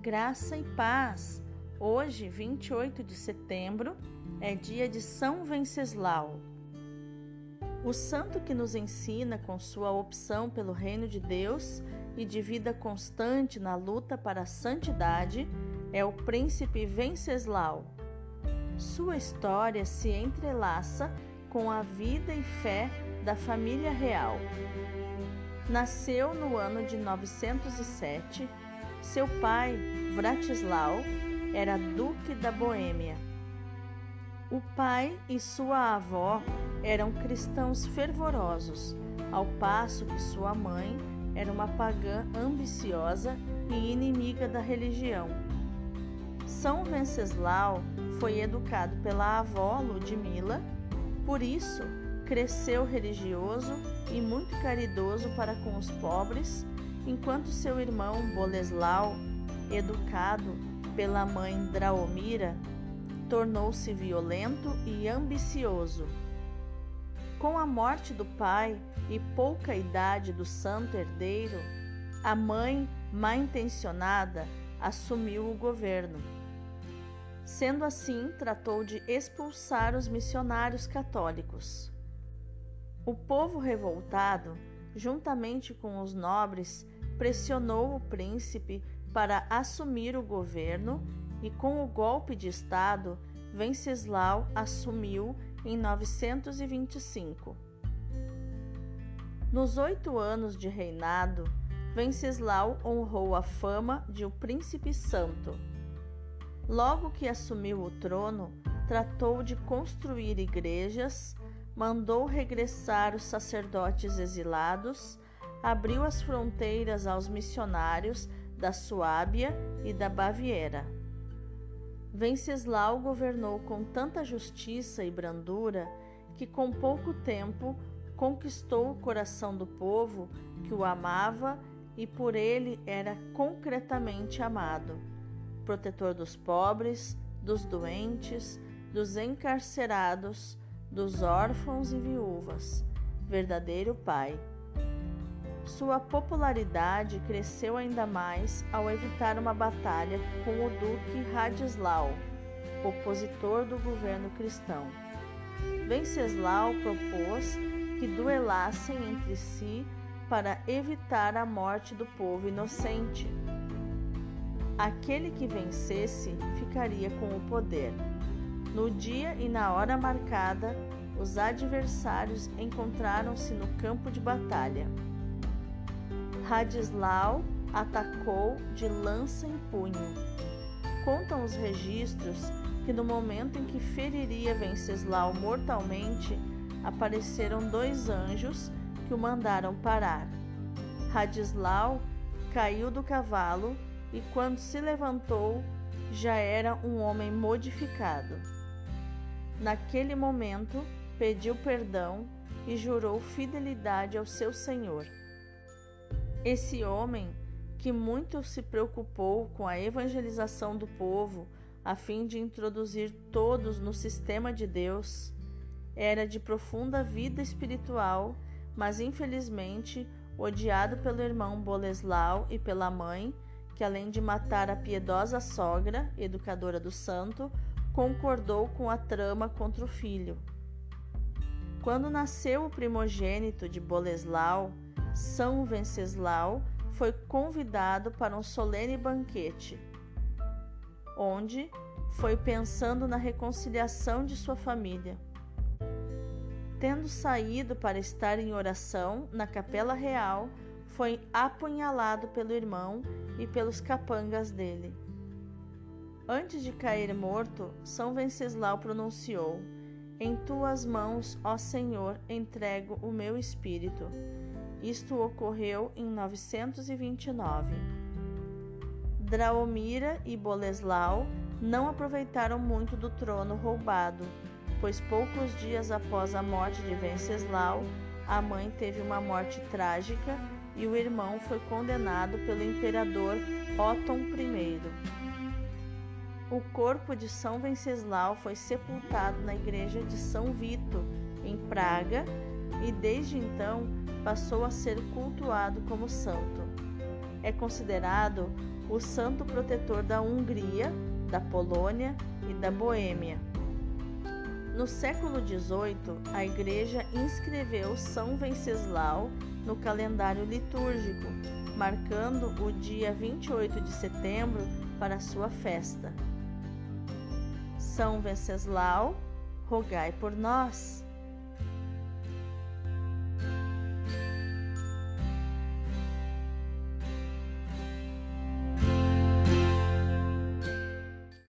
Graça e paz. Hoje, 28 de setembro, é dia de São Venceslau. O santo que nos ensina com sua opção pelo reino de Deus e de vida constante na luta para a santidade é o príncipe Venceslau. Sua história se entrelaça com a vida e fé da família real. Nasceu no ano de 907 seu pai, Vratislau, era duque da Boêmia. O pai e sua avó eram cristãos fervorosos, ao passo que sua mãe era uma pagã ambiciosa e inimiga da religião. São Venceslau foi educado pela avó Ludmila, por isso cresceu religioso e muito caridoso para com os pobres enquanto seu irmão Boleslau, educado pela mãe Draomira, tornou-se violento e ambicioso. Com a morte do pai e pouca idade do santo herdeiro, a mãe, má intencionada, assumiu o governo. Sendo assim, tratou de expulsar os missionários católicos. O povo revoltado, juntamente com os nobres, pressionou o príncipe para assumir o governo e, com o golpe de Estado, Venceslau assumiu em 925. Nos oito anos de reinado, Venceslau honrou a fama de o príncipe santo. Logo que assumiu o trono, tratou de construir igrejas, mandou regressar os sacerdotes exilados abriu as fronteiras aos missionários da Suábia e da Baviera. Venceslau governou com tanta justiça e brandura que, com pouco tempo, conquistou o coração do povo que o amava e por ele era concretamente amado, protetor dos pobres, dos doentes, dos encarcerados, dos órfãos e viúvas, verdadeiro Pai. Sua popularidade cresceu ainda mais ao evitar uma batalha com o duque Radislau, opositor do governo cristão. Venceslau propôs que duelassem entre si para evitar a morte do povo inocente. Aquele que vencesse ficaria com o poder. No dia e na hora marcada, os adversários encontraram-se no campo de batalha. Radislau atacou de lança em punho. Contam os registros que no momento em que feriria Venceslau mortalmente, apareceram dois anjos que o mandaram parar. Radislau caiu do cavalo e, quando se levantou, já era um homem modificado. Naquele momento, pediu perdão e jurou fidelidade ao seu senhor. Esse homem, que muito se preocupou com a evangelização do povo, a fim de introduzir todos no sistema de Deus, era de profunda vida espiritual, mas infelizmente odiado pelo irmão Boleslau e pela mãe, que além de matar a piedosa sogra, educadora do santo, concordou com a trama contra o filho. Quando nasceu o primogênito de Boleslau, são Venceslau foi convidado para um solene banquete, onde foi pensando na reconciliação de sua família. Tendo saído para estar em oração na capela real, foi apunhalado pelo irmão e pelos capangas dele. Antes de cair morto, São Venceslau pronunciou: Em tuas mãos, ó Senhor, entrego o meu espírito. Isto ocorreu em 929. Draomira e Boleslau não aproveitaram muito do trono roubado, pois poucos dias após a morte de Venceslau, a mãe teve uma morte trágica e o irmão foi condenado pelo imperador Otton I. O corpo de São Venceslau foi sepultado na igreja de São Vito, em Praga, e desde então passou a ser cultuado como santo. É considerado o santo protetor da Hungria, da Polônia e da Boêmia. No século XVIII, a Igreja inscreveu São Venceslau no calendário litúrgico, marcando o dia 28 de setembro para sua festa. São Venceslau, rogai por nós.